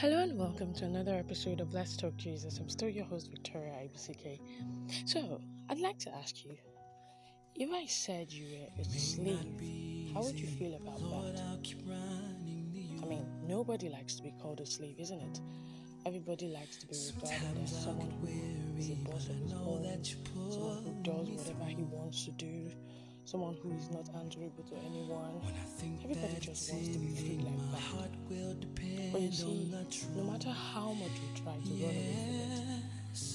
Hello and welcome to another episode of Let's Talk Jesus. I'm still your host, Victoria IBCK. So, I'd like to ask you if I said you were a slave, how would you feel about that? I mean, nobody likes to be called a slave, isn't it? Everybody likes to be regarded as someone who is a boss of his own, someone who does whatever he wants to do, someone who is not answerable to anyone. Everybody just wants to be free like that. But you see, no matter how much you try to run away from it,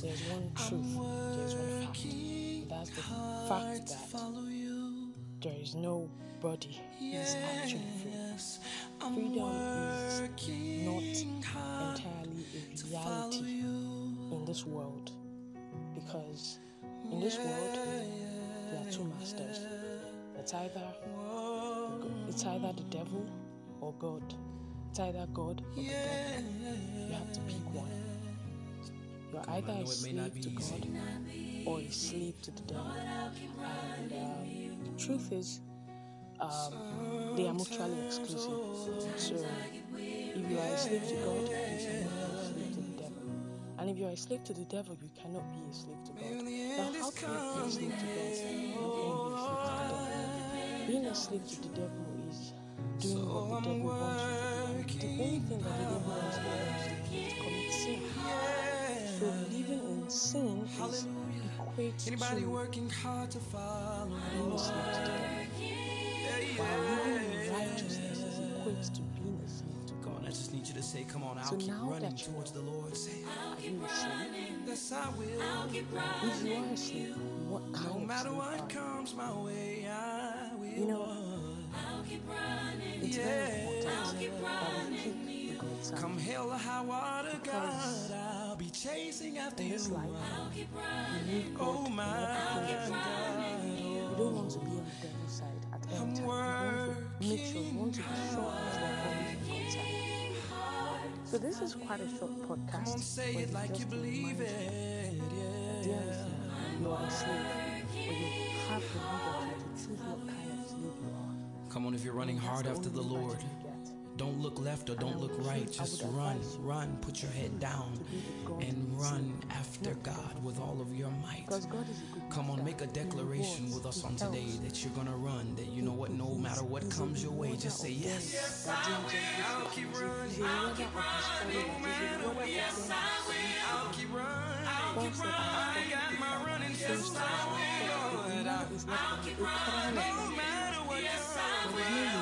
there's one truth, there's one fact. That's the fact that there is nobody who is actually free. Freedom is not entirely a reality in this world because in this world there are two masters. It's either it's either the devil or God. It's either God or the devil. You have to pick one. You're either a slave to God or a slave to the devil. And um, the truth is, um, they are mutually exclusive. So if you are a slave to God, And if you are a slave to the devil, you cannot be a slave to God. Now, how can you be a slave to God? How can you be a slave to the devil? Being a slave to the devil is doing what the devil wants you to do. The only thing that the devil wants you to do is commit sin. So living in sin is equates Anybody to working hard to follow being a slave to the devil. While living in righteousness is equates to just need you to say, come on, I'll So keep now running that you towards the Lord. Say, Are you a slave? yes, I will. If you are a slave, what kind No of matter what are comes my way, I will. You know, it's very important that we keep the good side. Come hell or high water, Because God, I'll be chasing after in you. this life, you need oh, God Oh my everything that God, you do. You don't want to be on the devil's side at any time. You want to make sure, you want to be sure So this is quite a short podcast. come on, say it like you believe remind you, it. Dear listener, you are a slave, but you have the liberty to choose what kind of slave you are. Come on, if you're running hard after the only Lord. Liberty you get. Don't look left or don't look right. Just run, run. Put your head down to be the God and run after God with all of your might. Because God is a good Come on, make a declaration with us on today that you're gonna run. That you know what, no matter what comes your way, just say rewarder of yes. them that diligently I'll keep running. He's a rewarder of his followers. He's a rewarder of them that seek him. I'll keep running. I'll Paul said, I got my running shoes First, on. the Lord is not a crown of No matter what There comes is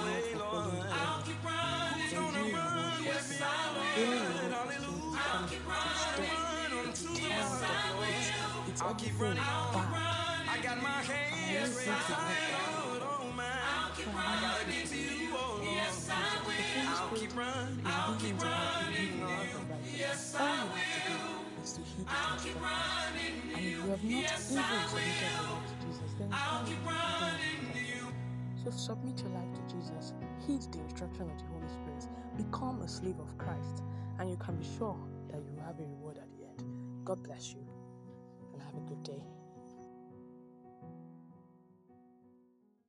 I'll keep running. I got my hands Yes, raised yes, yes. high, oh man. I gotta get to you, oh Lord. I'll keep running. I'll keep running. And if you have not even submitted your to you can't do anything. So submit your life to Jesus. Heed the instruction of the Holy Spirit. Become a slave of Christ, and you can be sure that you will have a reward at the end. God bless you, and have a good day.